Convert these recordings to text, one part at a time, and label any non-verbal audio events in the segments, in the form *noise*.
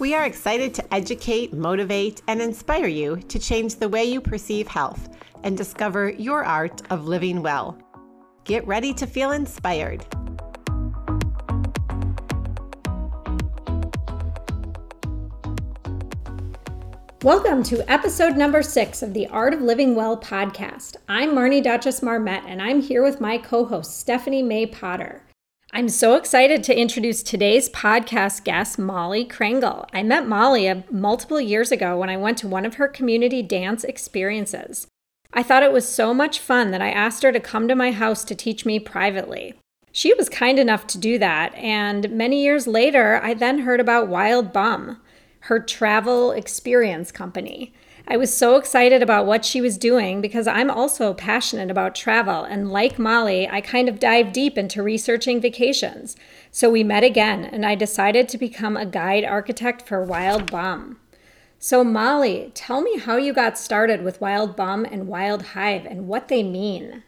We are excited to educate, motivate, and inspire you to change the way you perceive health and discover your art of living well. Get ready to feel inspired. Welcome to episode number six of the Art of Living Well podcast. I'm Marnie Duchess Marmette, and I'm here with my co host, Stephanie May Potter. I'm so excited to introduce today's podcast guest, Mollie Krengel. I met Mollie a, multiple years ago when I went to one of her community dance experiences. I thought it was so much fun that I asked her to come to my house to teach me privately. She was kind enough to do that, and many years later, I then heard about Wild Bum her travel experience company. I was so excited about what she was doing because I'm also passionate about travel. And like Mollie, I kind of dived deep into researching vacations. So we met again, and I decided to become a guide architect for Wild Bum. So, Mollie, tell me how you got started with Wild Bum and Wild Hive and what they mean.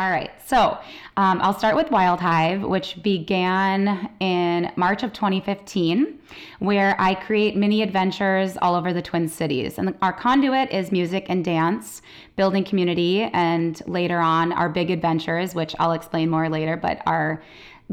All right, so um, I'll start with Wild Hive, which began in March of 2015, where I create mini adventures all over the Twin Cities. And our conduit is music and dance, building community, and later on, our big adventures, which I'll explain more later, but our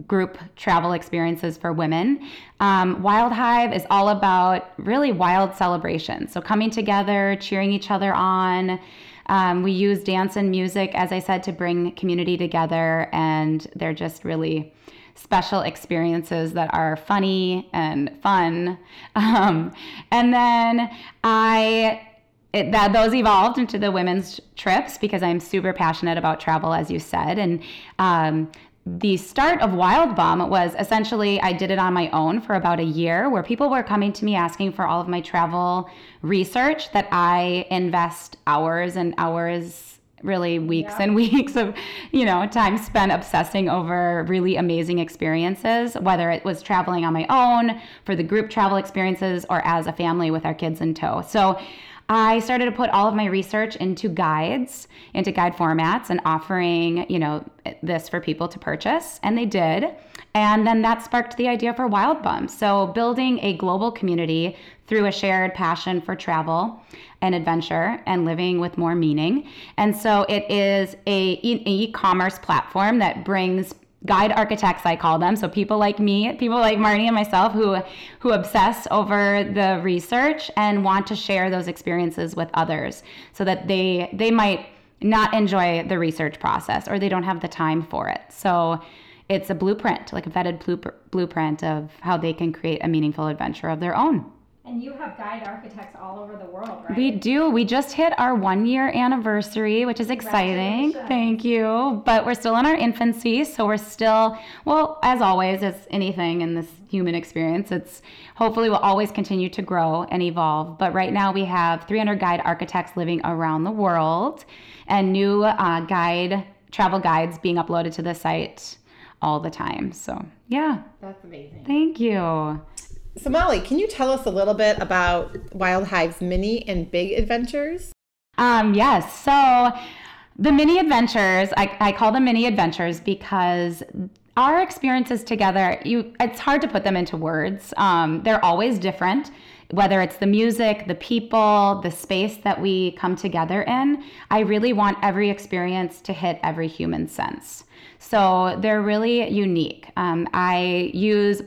group travel experiences for women. Um, wild Hive is all about really wild celebrations. So coming together, cheering each other on. Um, we use dance and music, as I said, to bring community together, and they're just really special experiences that are funny and fun. *laughs* Um, and then I it, that those evolved into the women's trips because I'm super passionate about travel, as you said, and um, the start of Wild Bum was essentially I did it on my own for about a year where people were coming to me asking for all of my travel research that I invest hours and hours really weeks yeah. and *laughs* weeks of you know time spent obsessing over really amazing experiences whether it was traveling on my own for the group travel experiences or as a family with our kids in tow so I started to put all of my research into guides, into guide formats, and offering, you know, this for people to purchase, and they did. And then that sparked the idea for Wild Bum. So building a global community through a shared passion for travel and adventure and living with more meaning. And so it is a e-commerce platform that brings guide architects I call them. So people like me, people like Marnie and myself who who obsess over the research and want to share those experiences with others so that they they might not enjoy the research process or they don't have the time for it. So it's a blueprint, like a vetted blueprint of how they can create a meaningful adventure of their own. And you have guide architects all over the world, right? We do. We just hit our one year anniversary, which is exciting. Thank you. But we're still in our infancy. So we're still, well, as always, as anything in this human experience, it's hopefully will always continue to grow and evolve. But right now we have 300 guide architects living around the world and new uh, guide travel guides being uploaded to the site all the time. So, yeah. That's amazing. Thank you. So, Mollie, can you tell us a little bit about Wild Hive's mini and big adventures? Um, yes. So, the mini adventures, I, I call them mini adventures because our experiences together, you it's hard to put them into words. Um, they're always different, whether it's the music, the people, the space that we come together in. I really want every experience to hit every human sense. So they're really unique. Um, I use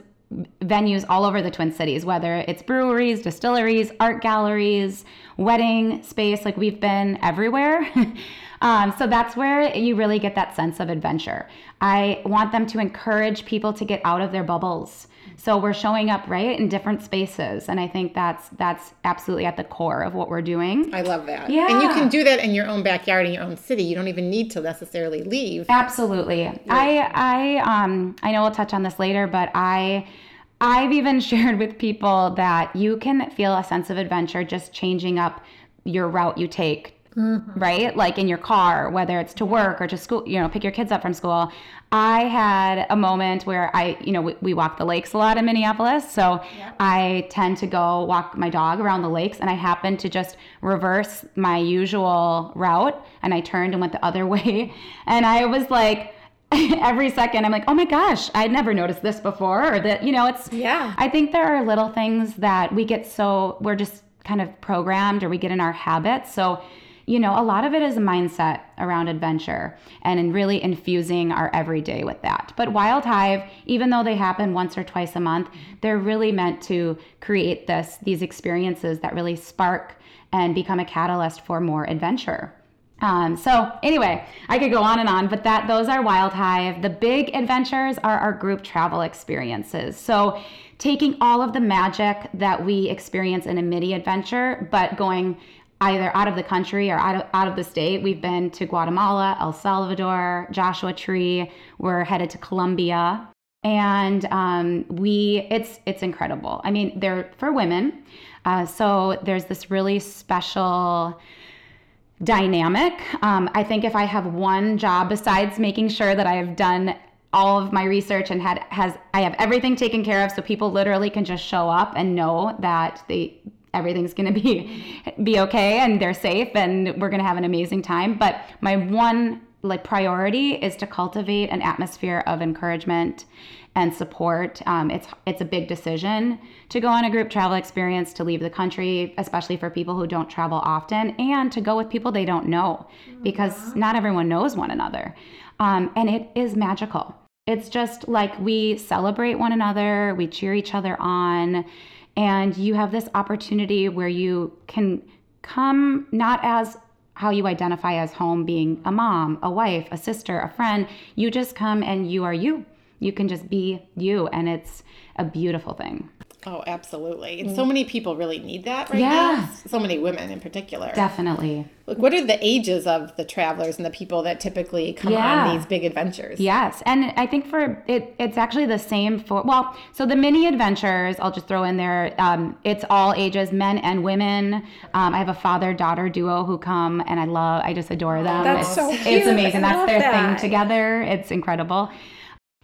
venues all over the Twin Cities, whether it's breweries, distilleries, art galleries, wedding space, like we've been everywhere. *laughs* um, so that's where you really get that sense of adventure. I want them to encourage people to get out of their bubbles. So we're showing up right in different spaces, and I think that's that's absolutely at the core of what we're doing. I love that. Yeah, and you can do that in your own backyard in your own city. You don't even need to necessarily leave. Absolutely. Yeah. I I um I know we'll touch on this later, but I I've even *laughs* shared with people that you can feel a sense of adventure just changing up your route you take Mm-hmm. right? Like in your car, whether it's to work or to school, you know, pick your kids up from school. I had a moment where I, you know, we, we walk the lakes a lot in Minneapolis. So yep. I tend to go walk my dog around the lakes and I happened to just reverse my usual route and I turned and went the other *laughs* way. And I was like, *laughs* every second I'm like, oh my gosh, I'd never noticed this before. Or that, you know, it's, yeah. I think there are little things that we get so, we're just kind of programmed or we get in our habits. So, you know, a lot of it is a mindset around adventure and in really infusing our everyday with that. But Wild Hive, even though they happen once or twice a month, they're really meant to create this these experiences that really spark and become a catalyst for more adventure. Um, so anyway, I could go on and on, but that those are Wild Hive. The big adventures are our group travel experiences. So taking all of the magic that we experience in a mini adventure, but going either out of the country or out of, out of the state. We've been to Guatemala, El Salvador, Joshua Tree. We're headed to Colombia. And um, we, it's it's incredible. I mean, they're for women, uh, so there's this really special dynamic. Um, I think if I have one job besides making sure that I have done all of my research and had has I have everything taken care of, so people literally can just show up and know that they everything's going to be *laughs* be okay and they're safe and we're going to have an amazing time. But my one like priority is to cultivate an atmosphere of encouragement and support. Um, it's it's a big decision to go on a group travel experience to leave the country especially for people who don't travel often and to go with people they don't know because not everyone knows one another. Um, and it is magical. It's just like we celebrate one another we cheer each other on and you have this opportunity where you can come not as how you identify as home being a mom, a wife, a sister, a friend. You just come and you are you. You can just be you, and it's a beautiful thing. Oh, absolutely. And so many people really need that right yeah. now. So many women in particular. Definitely. Look, what are the ages of the travelers and the people that typically come yeah. on these big adventures? Yes. And I think for it, it's actually the same for, well, so the mini adventures, I'll just throw in there, um, it's all ages, men and women. Um, I have a father daughter duo who come and I love, I just adore them. That's it's, so cute. It's amazing. That's their that. thing together. It's incredible.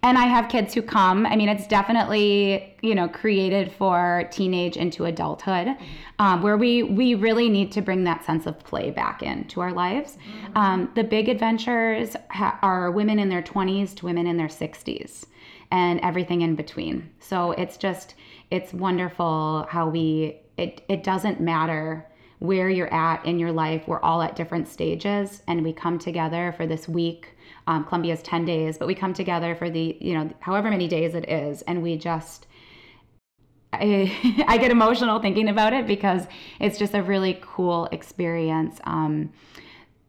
And I have kids who come. I mean, it's definitely you know created for teenage into adulthood, um, where we we really need to bring that sense of play back into our lives. Um, the big adventures ha- are women in their 20s to women in their 60s, and everything in between. So it's just it's wonderful how we it it doesn't matter where you're at in your life. We're all at different stages, and we come together for this week um, is 10 days, but we come together for the, you know, however many days it is, and we just, I, *laughs* I get emotional thinking about it because it's just a really cool experience. Um,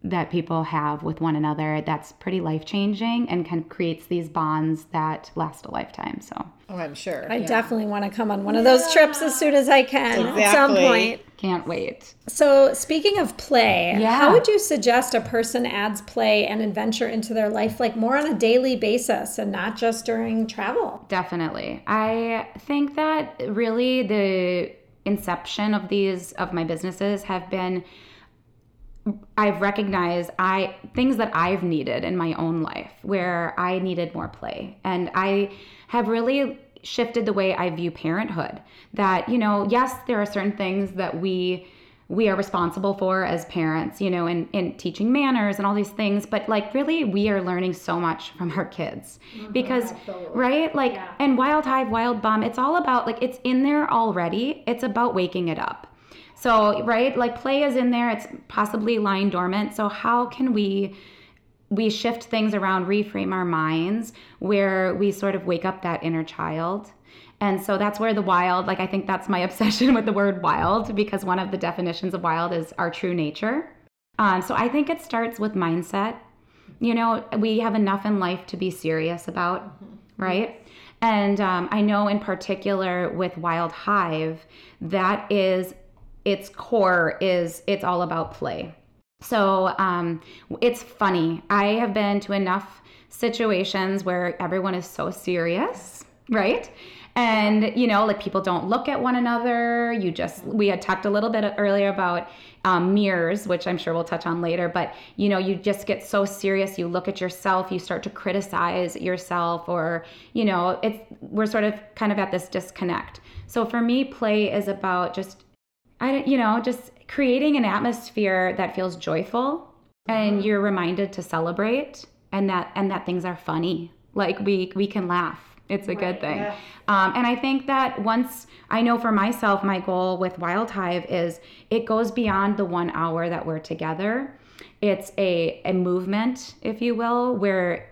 that people have with one another that's pretty life changing and kind of creates these bonds that last a lifetime. So Oh, I'm sure. I yeah. definitely want to come on one of those trips as soon as I can exactly. at some point. Can't wait. So, speaking of play, yeah. how would you suggest a person adds play and adventure into their life like more on a daily basis and not just during travel? Definitely. I think that really the inception of these of my businesses have been I've recognized I things that I've needed in my own life where I needed more play. And I have really shifted the way I view parenthood. That, you know, yes, there are certain things that we we are responsible for as parents, you know, in, in teaching manners and all these things. But like, really, we are learning so much from our kids mm-hmm, because, absolutely. right? Like, yeah. and Wild Hive, Wild Bum, it's all about like, it's in there already. It's about waking it up. So, right, like play is in there, it's possibly lying dormant. So, how can we? we shift things around reframe our minds where we sort of wake up that inner child and so that's where the wild like i think that's my *laughs* obsession with the word wild because one of the definitions of wild is our true nature um, so i think it starts with mindset you know we have enough in life to be serious about mm-hmm. right and um, i know in particular with wild hive that is its core is it's all about play. So um, it's funny. I have been to enough situations where everyone is so serious right? And, you know, like people don't look at one another. You just, we had talked a little bit earlier about um, mirrors, which I'm sure we'll touch on later, but, you know, you just get so serious. You look at yourself, you start to criticize yourself, or, you know, it's, we're sort of kind of at this disconnect. So for me, play is about just, I, don't, you know, just creating an atmosphere that feels joyful and mm-hmm. you're reminded to celebrate and that, and that things are funny. Like we, we can laugh it's a right, good thing. Yeah. Um, and I think that once I know for myself, my goal with Wild Hive is it goes beyond the one hour that we're together. It's a, a movement, if you will, where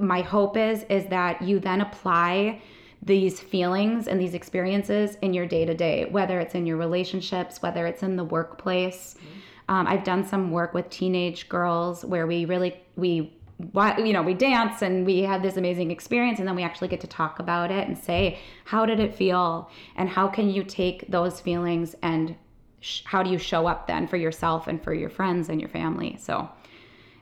my hope is is that you then apply these feelings and these experiences in your day to day, whether it's in your relationships, whether it's in the workplace. Mm-hmm. Um, I've done some work with teenage girls where we really we you know we dance and we have this amazing experience and then we actually get to talk about it and say how did it feel and how can you take those feelings and sh- how do you show up then for yourself and for your friends and your family so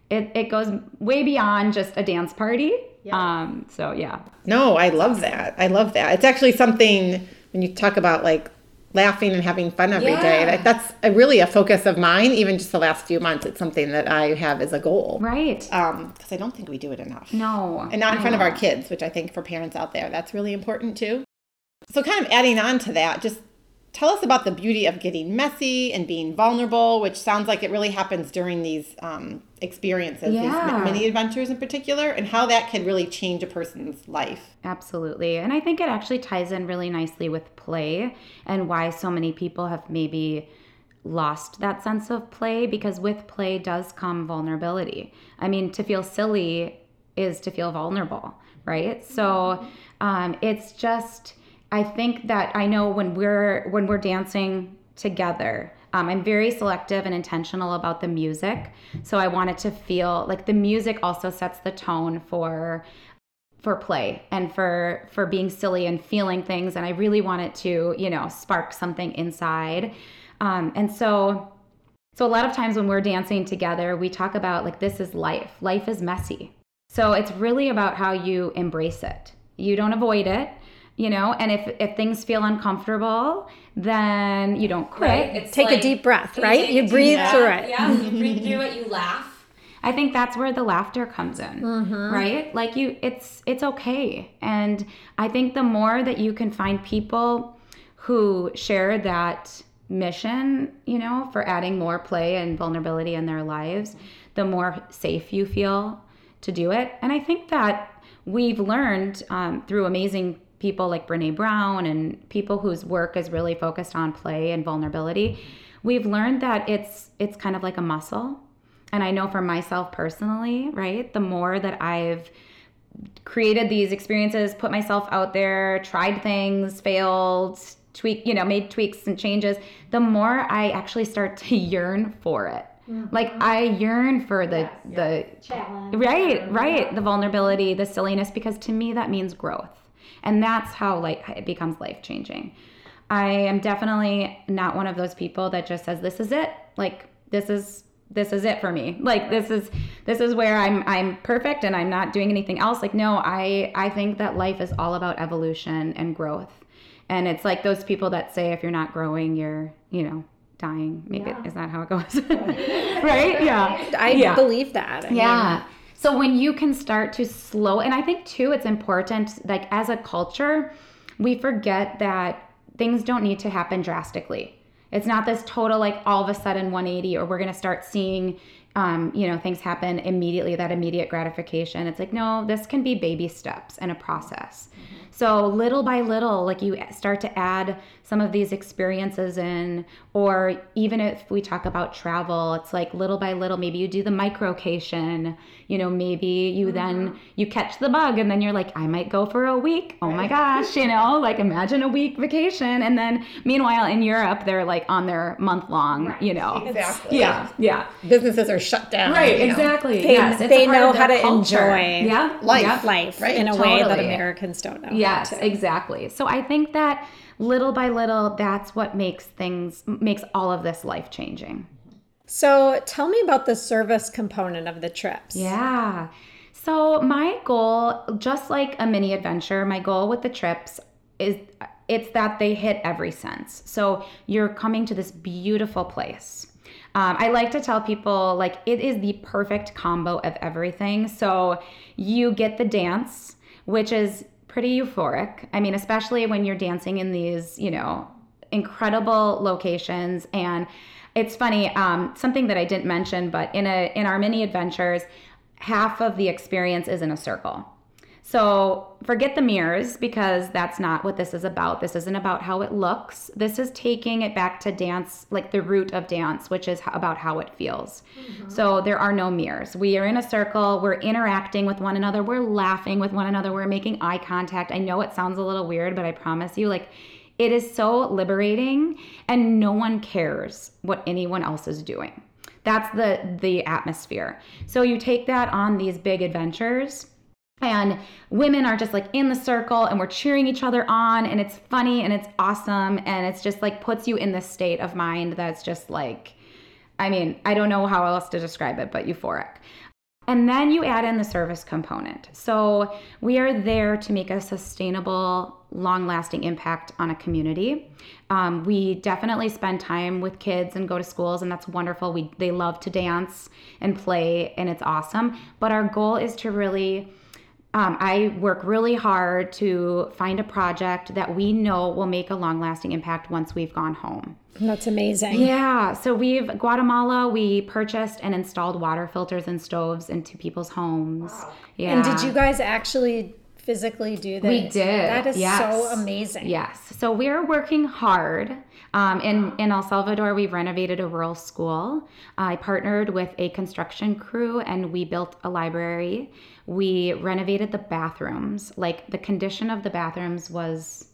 it, it goes way beyond just a dance party yeah. um so yeah no i love that i love that it's actually something when you talk about like laughing and having fun every yeah. day. That's a, really a focus of mine. Even just the last few months, it's something that I have as a goal. Right. Um, because I don't think we do it enough. No. And not in I front know. of our kids, which I think for parents out there, that's really important too. So, kind of adding on to that, just tell us about the beauty of getting messy and being vulnerable, which sounds like it really happens during these um, experiences, yeah. these mini adventures in particular, and how that can really change a person's life. Absolutely. And I think it actually ties in really nicely with play and why so many people have maybe lost that sense of play because with play does come vulnerability. I mean, to feel silly is to feel vulnerable, right? So um, it's just I think that I know when we're when we're dancing together, um, I'm very selective and intentional about the music. So I wanted to feel like the music also sets the tone for for play and for for being silly and feeling things. And i really wanted to you know spark something inside. Um, and so so a lot of times when we're dancing together we talk about like this is life. Life is messy. So it's really about how you embrace it. You don't avoid it you know? And if if things feel uncomfortable then you don't quit. Right. take like, a deep breath right? you, you breathe through it. Yeah you breathe *laughs* through it you laugh. I think that's where the laughter comes in mm-hmm. right? Like you it's it's okay. And i think the more that you can find people who share that mission you know for adding more play and vulnerability in their lives the more safe you feel to do it. And i think that we've learned um, through amazing people like Brene Brown and people whose work is really focused on play and vulnerability, we've learned that it's it's kind of like a muscle. And I know for myself personally, right? The more that I've created these experiences, put myself out there, tried things, failed, tweak, you know, made tweaks and changes, the more I actually start to *laughs* yearn for it. Mm-hmm. Like I yearn for the yes, the challenge. Right, right, the vulnerability, the silliness because to me that means growth. And that's how like it becomes life changing. I am definitely not one of those people that just says this is it. Like this is this is it for me. *laughs* Like this is this is where I'm I'm perfect and I'm not doing anything else. Like no, I I think that life is all about evolution and growth. And it's like those people that say if you're not growing, you're, you know, dying. Maybe yeah. is that how it goes? *laughs* right? Yeah. I yeah. believe that. I yeah. Mean, so when you can start to slow, and I think too, it's important, like as a culture, we forget that things don't need to happen drastically. It's not this total, like all of a sudden 180, or we're going to start seeing, um, you know, things happen immediately, that immediate gratification. It's like, no, this can be baby steps and a process. Mm-hmm. So little by little, like you start to add some of these experiences in, or even if we talk about travel, it's like little by little, maybe you do the microcation, you know, maybe you mm-hmm. then you catch the bug and then you're like, I might go for a week. Oh my gosh, you know, like imagine a week vacation. And then meanwhile in Europe, they're like on their month long, right. you know. Exactly. Yeah. Yeah. Businesses are shut down. Right. Exactly. Know. They, yes, they know how to culture. enjoy yeah. life, life right. in a totally. way that Americans don't know. Yes, exactly. So I think that little by little, that's what makes things, makes all of this life changing. So tell me about the service component of the trips. Yeah. So, my goal, just like a mini adventure, my goal with the trips is it's that they hit every sense. So, you're coming to this beautiful place. Um, I like to tell people like it is the perfect combo of everything. So, you get the dance, which is pretty euphoric. I mean, especially when you're dancing in these, you know, incredible locations and it's funny um, something that i didn't mention but in a in our mini adventures half of the experience is in a circle. So forget the mirrors because that's not what this is about. This isn't about how it looks. This is taking it back to dance, like the root of dance, which is about how it feels. Mm-hmm. So there are no mirrors. We are in a circle. We're interacting with one another. We're laughing with one another. We're making eye contact. I know it sounds a little weird, but I promise you, like, it is so liberating and no one cares what anyone else is doing. That's the the atmosphere. So you take that on these big adventures and women are just like in the circle and we're cheering each other on and it's funny and it's awesome and it's just like puts you in this state of mind that's just like I mean, I don't know how else to describe it, but euphoric. And then you add in the service component. So we are there to make a sustainable, long lasting impact on a community. Um, we definitely spend time with kids and go to schools, and that's wonderful. We, they love to dance and play, and it's awesome. But our goal is to really um, I work really hard to find a project that we know will make a long lasting impact once we've gone home. That's amazing. Yeah. So we've, Guatemala, we purchased and installed water filters and stoves into people's homes. Wow. Yeah. And did you guys actually physically do that? We did. That is yes. so amazing. Yes. So we're working hard. Um, in, in El Salvador, we've renovated a rural school. I partnered with a construction crew and we built a library. We renovated the bathrooms. Like the condition of the bathrooms was,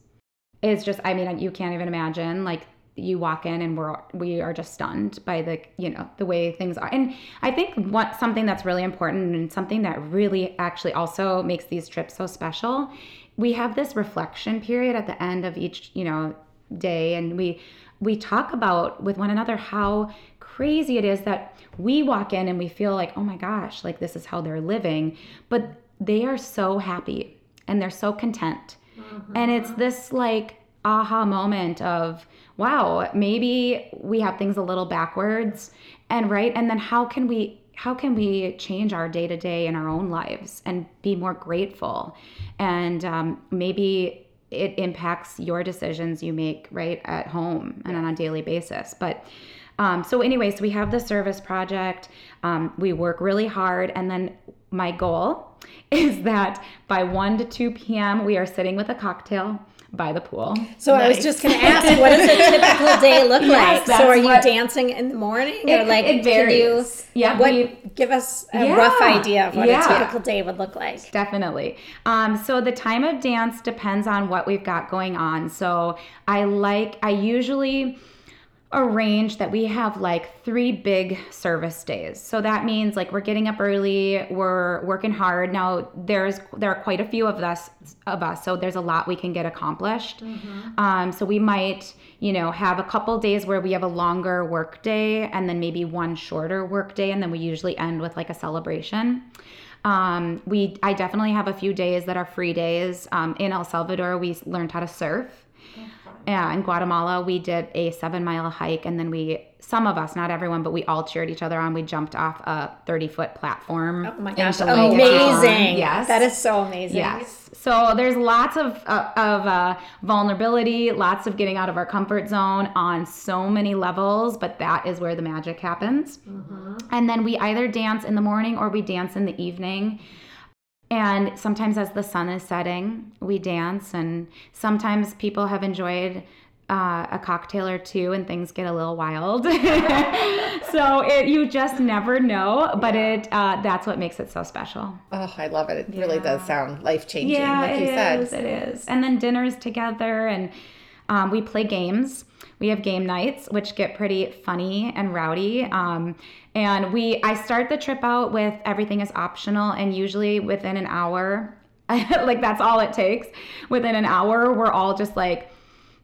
is just, I mean, you can't even imagine. Like you walk in and we're we are just stunned by the you know the way things are and i think what something that's really important and something that really actually also makes these trips so special we have this reflection period at the end of each you know day and we we talk about with one another how crazy it is that we walk in and we feel like oh my gosh like this is how they're living but they are so happy and they're so content mm-hmm. and it's this like aha moment of wow, maybe we have things a little backwards and right and then how can we how can we change our day to day in our own lives and be more grateful and um, maybe it impacts your decisions you make right at home and on a daily basis. But um, so anyways we have the service project um, we work really hard and then my goal *laughs* is that by 1 to 2 p.m we are sitting with a cocktail by the pool. So nice. I was just going to ask, what does a *laughs* typical day look yes, like? So are you dancing in the morning, or like it varies? You, yeah, what, we, give us a yeah, rough idea of what yeah. a typical day would look like. Definitely. Um, so the time of dance depends on what we've got going on. So I like I usually arrange that we have like three big service days. So that means like we're getting up early, we're working hard. Now there's there are quite a few of us of us, so there's a lot we can get accomplished. Mm-hmm. Um, so we might you know have a couple days where we have a longer work day and then maybe one shorter work day, and then we usually end with like a celebration. Um, we I definitely have a few days that are free days. Um, in El Salvador, we learned how to surf. Yeah, in Guatemala, we did a seven mile hike, and then we, some of us, not everyone, but we all cheered each other on. We jumped off a 30 foot platform. Oh my gosh, amazing. Yes. That is so amazing. Yes. So there's lots of, uh, of uh, vulnerability, lots of getting out of our comfort zone on so many levels, but that is where the magic happens. Mm-hmm. And then we either dance in the morning or we dance in the evening. And sometimes, as the sun is setting, we dance, and sometimes people have enjoyed uh, a cocktail or two, and things get a little wild. *laughs* so it, you just never know, but yeah. it uh, that's what makes it so special. Oh, I love it! It yeah. really does sound life changing, yeah, like you is, said. It is, and then dinners together, and um, we play games. We have game nights, which get pretty funny and rowdy. Um, and we, I start the trip out with everything is optional, and usually within an hour, *laughs* like that's all it takes. Within an hour, we're all just like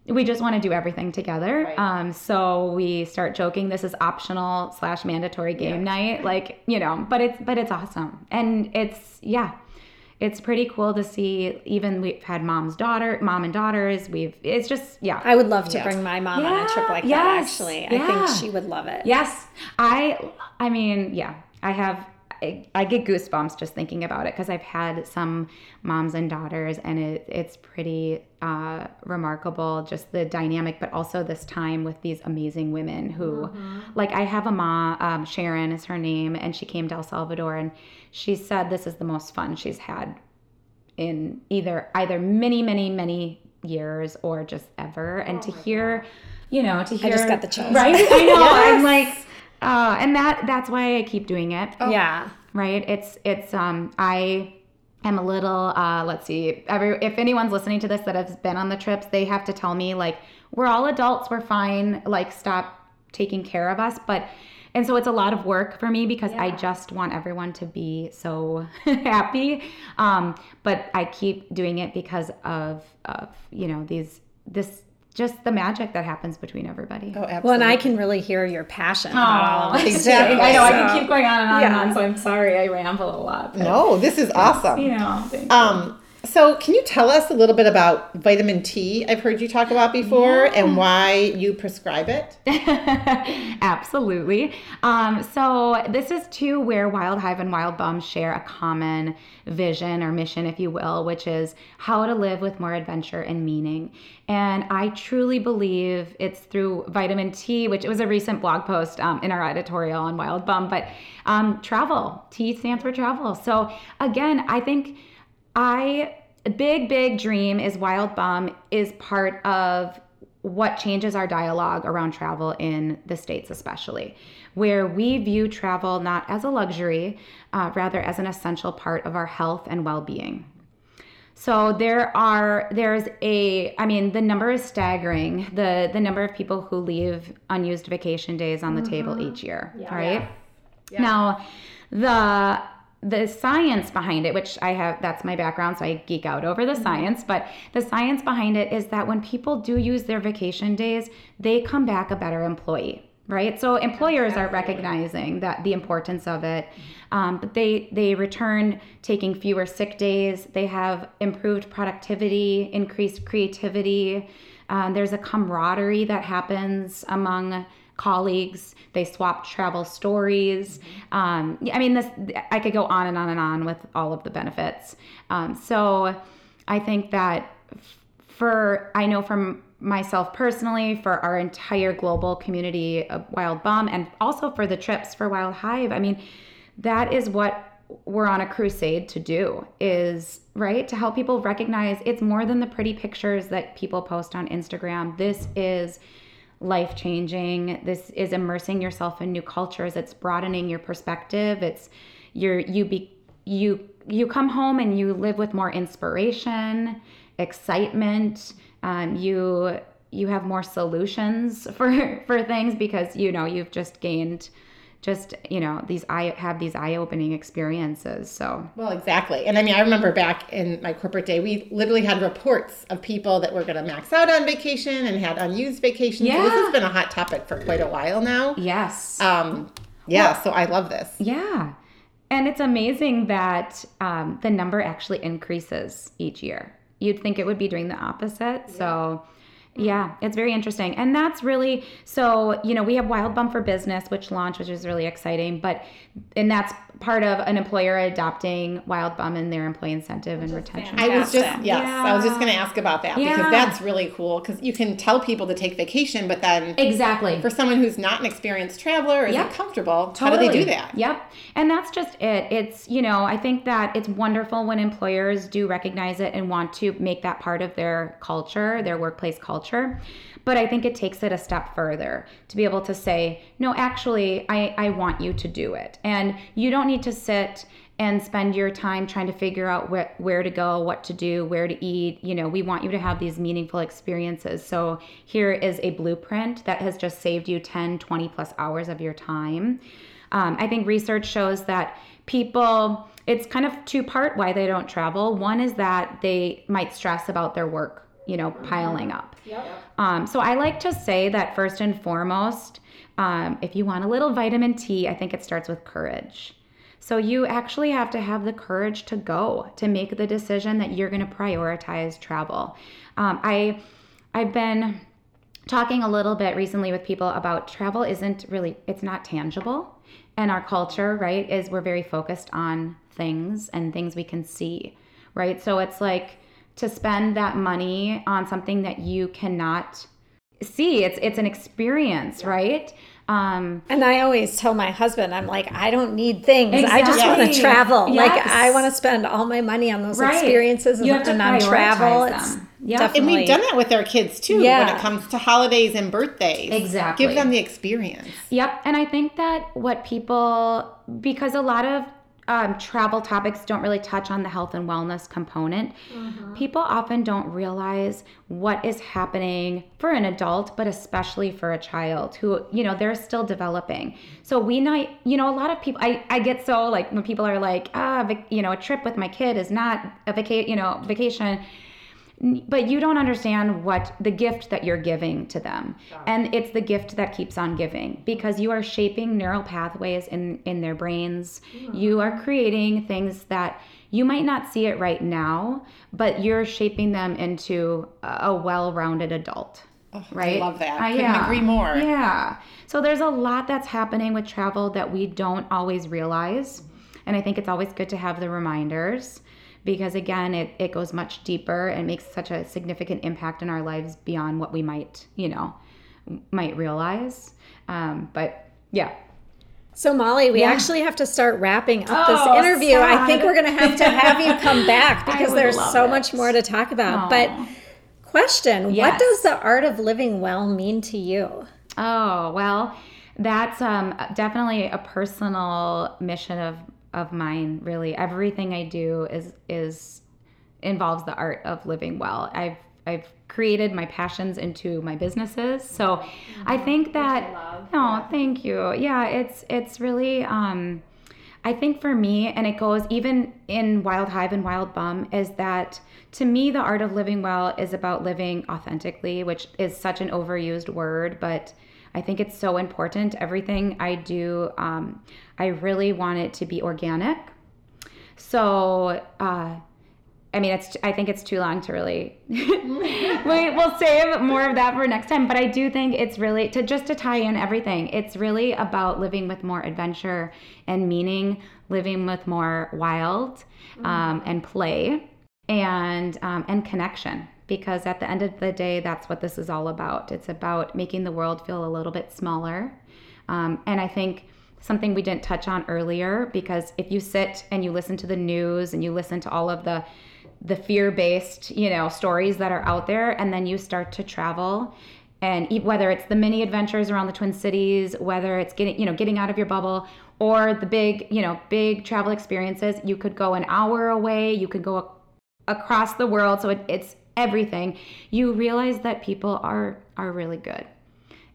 we just want to do everything together. Right. Um, so we start joking. This is optional slash mandatory game night, like you know. But it's but it's awesome, and it's yeah, it's pretty cool to see. Even we've had mom's daughter, mom and daughters. We've it's just yeah. I would love to Yeah. bring my mom on a trip Yeah, like that. yes, Actually, I think she would love it. Yes, I. I mean, yeah, I have. I, I get goosebumps just thinking about it because I've had some moms and daughters, and it, it's pretty uh, remarkable just the dynamic, but also this time with these amazing women who, like, I have a mom, um, Sharon is her name, and she came to El Salvador, and she said this is the most fun she's had in either either many many many years or just ever. And to hear you know to hear I just got the chills. right? I *laughs* know. I'm like uh, and that that's why i keep doing it. Yeah. right? It's it's um i am a little uh let's see every if anyone's listening to this that has been on the trips they have to tell me like we're all adults we're fine like stop taking care of us. But and so it's a lot of work for me because I just want everyone to be so *laughs* happy. Um, but I keep doing it because of of you know these this just the magic that happens between everybody. Oh, absolutely. Well, and I can really hear your passion about all of *laughs* this. Exactly. I know I can keep going on and on Yeah. and on, so I'm sorry I ramble a lot. but, no, this is awesome. You know, thank you. Um, so can you tell us a little bit about vitamin T? I've heard you talk about before, and why you prescribe it. *laughs* Absolutely. Um, so this is too where Wild Hive and Wild Bum share a common vision or mission, if you will, which is how to live with more adventure and meaning. And I truly believe it's through vitamin T, which it was a recent blog post um, in our editorial on Wild Bum, but um, travel. T stands for travel. So again, I think I a big big dream is Wild Bum is part of what changes our dialogue around travel in the states especially where we view travel not as a luxury uh, rather as an essential part of our health and well-being. So there are there's a I mean the number is staggering. The the number of people who leave unused vacation days on the table each year right? Now the the science behind it which I have that's my background so I geek out over the science but the science behind it is that when people do use their vacation days they come back a better employee right? So employers are recognizing that the importance of it. Um, but they they return taking fewer sick days. They have improved productivity increased creativity. Um, there's a camaraderie that happens among colleagues they swap travel stories um, i mean this i could go on and on and on with all of the benefits um, so i think that for I know from myself personally, for our entire global community of Wild Bum, and also for the trips for Wild Hive. I mean, that is what we're on a crusade to do is right to help people recognize it's more than the pretty pictures that people post on Instagram. This is life changing. This is immersing yourself in new cultures. It's broadening your perspective. It's you're you be you you come home and you live with more inspiration, excitement. Um, you you have more solutions *laughs* for for things because you know you've just gained just you know these eye have these eye-opening experiences so Well, exactly. And I mean, I remember back in my corporate day, we literally had reports of people that were going to max out on vacation and had unused vacations. So this has been a hot topic for quite a while now. yes Um, yeah, so I love this. Yeah. And it's amazing that um, the number actually increases each year. You'd think it would be doing the opposite. So, Mm-hmm. yeah, it's very interesting. And that's really so, you know, we have Wild Bum for Business, which launched, which is really exciting. But, and that's part of an employer adopting Wild Bum in their employee incentive and retention. I was just, Fantastic. yes, I was just going to ask about that because that's really cool because you can tell people to take vacation, but then exactly. for someone who's not an experienced traveler or isn't Yep. comfortable, how do they do that? Yep. And that's just it. It's, you know, I think that it's wonderful when employers do recognize it and want to make that part of their culture, their workplace culture. But I think it takes it a step further to be able to say, no, actually, I, I want you to do it. And you don't need to sit and spend your time trying to figure out where, where to go, what to do, where to eat. You know, we want you to have these meaningful experiences. So here is a blueprint that has just saved you 10, 20 plus hours of your time. Um, I think research shows that people, it's kind of two part why they don't travel. One is that they might stress about their work you know, piling up. Um, so I like to say that first and foremost, um, if you want a little vitamin T, I think it starts with courage. So you actually have to have the courage to go to make the decision that you're going to prioritize travel. Um, I I've been talking a little bit recently with people about travel isn't really it's not tangible. And our culture right is we're very focused on things and things we can see right? So it's like to spend that money on something that you cannot see it's it's an experience right um And I always tell my husband, I'm like, I don't need things. I just want to Exactly. travel. Like I want to spend all my money on those Right. experiences and, You have to and on travel. prioritize It's them. Yep. And we've done that with our kids too Yeah. when it comes to holidays and birthdays. Exactly. Give them the experience. Yep. And I think that what people, because a lot of um, travel topics don't really touch on the health and wellness component, people often don't realize what is happening for an adult, but especially for a child who, you know, they're still developing. So we not, you know, a lot of people, I, I get so like when people are like, ah, you know, a trip with my kid is not a vacation, you know, vacation but you don't understand what the gift that you're giving to them. And it's the gift that keeps on giving because you are shaping neural pathways in in their brains. You are creating things that you might not see it right now but you're shaping them into a well-rounded adult right I love that. Uh, Couldn't agree more. yeah. So there's a lot that's happening with travel that we don't always realize. And i think it's always good to have the reminders because again it, it goes much deeper and makes such a significant impact in our lives beyond what we might you know might realize um, but yeah So Mollie, we Yeah. actually have to start wrapping up Oh, this interview. I think we're going to have to have you come *laughs* back because there's so it. much more to talk about. Aw. But question, what does the art of living well mean to you? Oh, well, that's um, definitely a personal mission of, of mine, really. Everything I do is is involves the art of living well. I've I've created my passions into my businesses. So I think that Oh, thank you. Yeah, it's it's really um I think for me, and it goes even in Wild Hive and Wild Bum, is that to me, the art of living well is about living authentically, which is such an overused word, but I think it's so important. Everything I do, um, I really want it to be organic. So, uh, I mean, it's. I think it's too long to really. *laughs* we, we'll save more of that for next time. But I do think it's really to just to tie in everything. It's really about living with more adventure and meaning, living with more wild um, and play, and um, and connection. Because at the end of the day, that's what this is all about. It's about making the world feel a little bit smaller. Um, and I think something we didn't touch on earlier because if you sit and you listen to the news and you listen to all of the the fear-based you know stories that are out there and then you start to travel and whether it's the mini adventures around the twin cities whether it's getting you know getting out of your bubble or the big you know big travel experiences you could go an hour away you could go across the world so it, it's everything you realize that people are are really good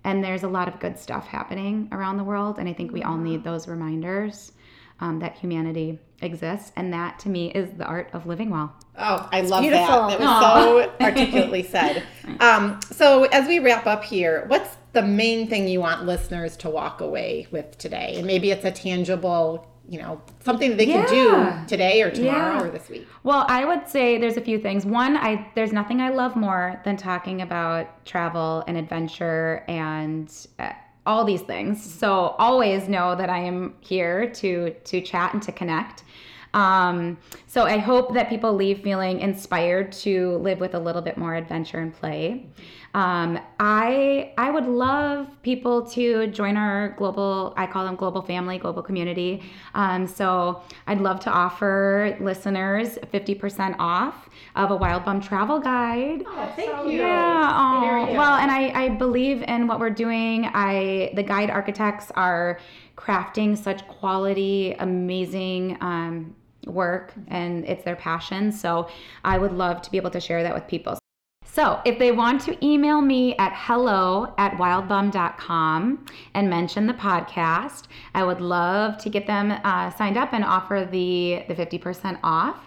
and there's a lot of good stuff happening around the world and i think we all need those reminders um, that humanity exists and that to me is the art of living well Oh, I love beautiful. that. That was so articulately said. *laughs* Um, so, as we wrap up here, what's the main thing you want listeners to walk away with today? And maybe it's a tangible, you know, something that they can do today or tomorrow Yeah. or this week. Well, I would say there's a few things. One, I there's nothing I love more than talking about travel and adventure and uh, all these things. So always know that I am here to to chat and to connect. Um, so I hope that people leave feeling inspired to live with a little bit more adventure and play. Um, I I would love people to join our global I call them global family, global community. Um, so I'd love to offer listeners 50% off of a Wild Bum travel guide. Oh, thank you. Yeah. Oh, well, and I, I believe in what we're doing. I the guide architects are crafting such quality, amazing um, work, and it's their passion. So I would love to be able to share that with people. So if they want to email me at hello at wildbum.com and mention the podcast, I would love to get them uh, signed up and offer the, the 50% off.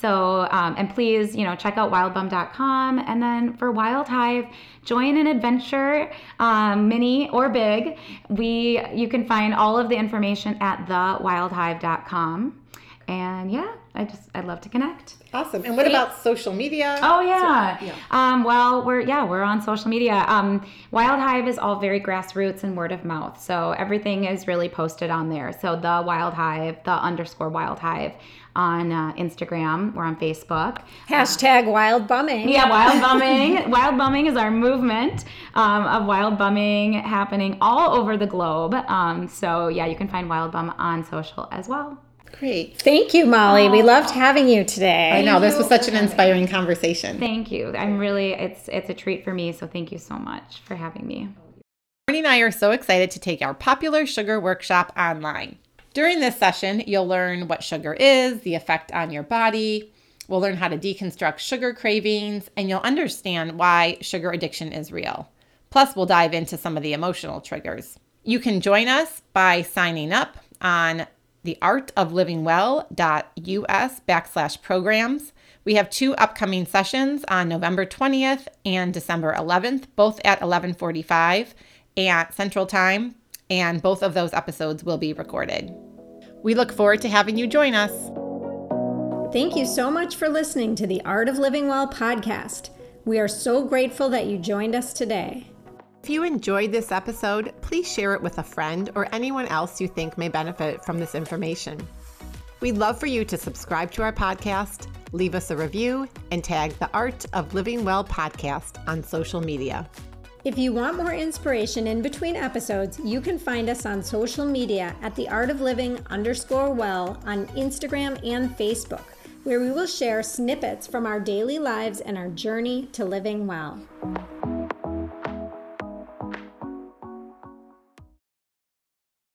So, um, and please, you know, check out wildbum.com. And then for Wild Hive, join an adventure, um, mini or big. We, you can find all of the information at thewildhive.com. And yeah, I just, I'd love to connect. Awesome. And what about social media? Oh yeah. So, yeah. Um, well, we're yeah, we're on social media. Um, Wild Hive is all very grassroots and word of mouth. So everything is really posted on there. So the Wild Hive, the underscore Wild Hive on uh, Instagram. We're on Facebook. Hashtag wild bumming. Yeah, wild *laughs* bumming. wild bumming is our movement um, of wild bumming happening all over the globe. Um, so yeah, you can find Wild Bum on social as well. Great. Thank you, Mollie. We loved having you today. I know this was such an inspiring conversation. Thank you. I'm really it's it's a treat for me, so thank you so much for having me. Marnie and I are so excited to take our popular sugar workshop online. During this session, you'll learn what sugar is, the effect on your body. We'll learn how to deconstruct sugar cravings, and you'll understand why sugar addiction is real. Plus, we'll dive into some of the emotional triggers. You can join us by signing up on theartoflivingwell.us backslash programs. We have two upcoming sessions on November 20th and December 11th, both at 1145 at Central Time, and both of those episodes will be recorded. We look forward to having you join us. Thank you so much for listening to the Art of Living Well podcast. We are so grateful that you joined us today. If you enjoyed this episode, please share it with a friend or anyone else you think may benefit from this information. We'd love for you to subscribe to our podcast, leave us a review, and tag the Art of Living Well podcast on social media. If you want more inspiration in between episodes, you can find us on social media at the Art of Living underscore well on Instagram and Facebook, where we will share snippets from our daily lives and our journey to living well.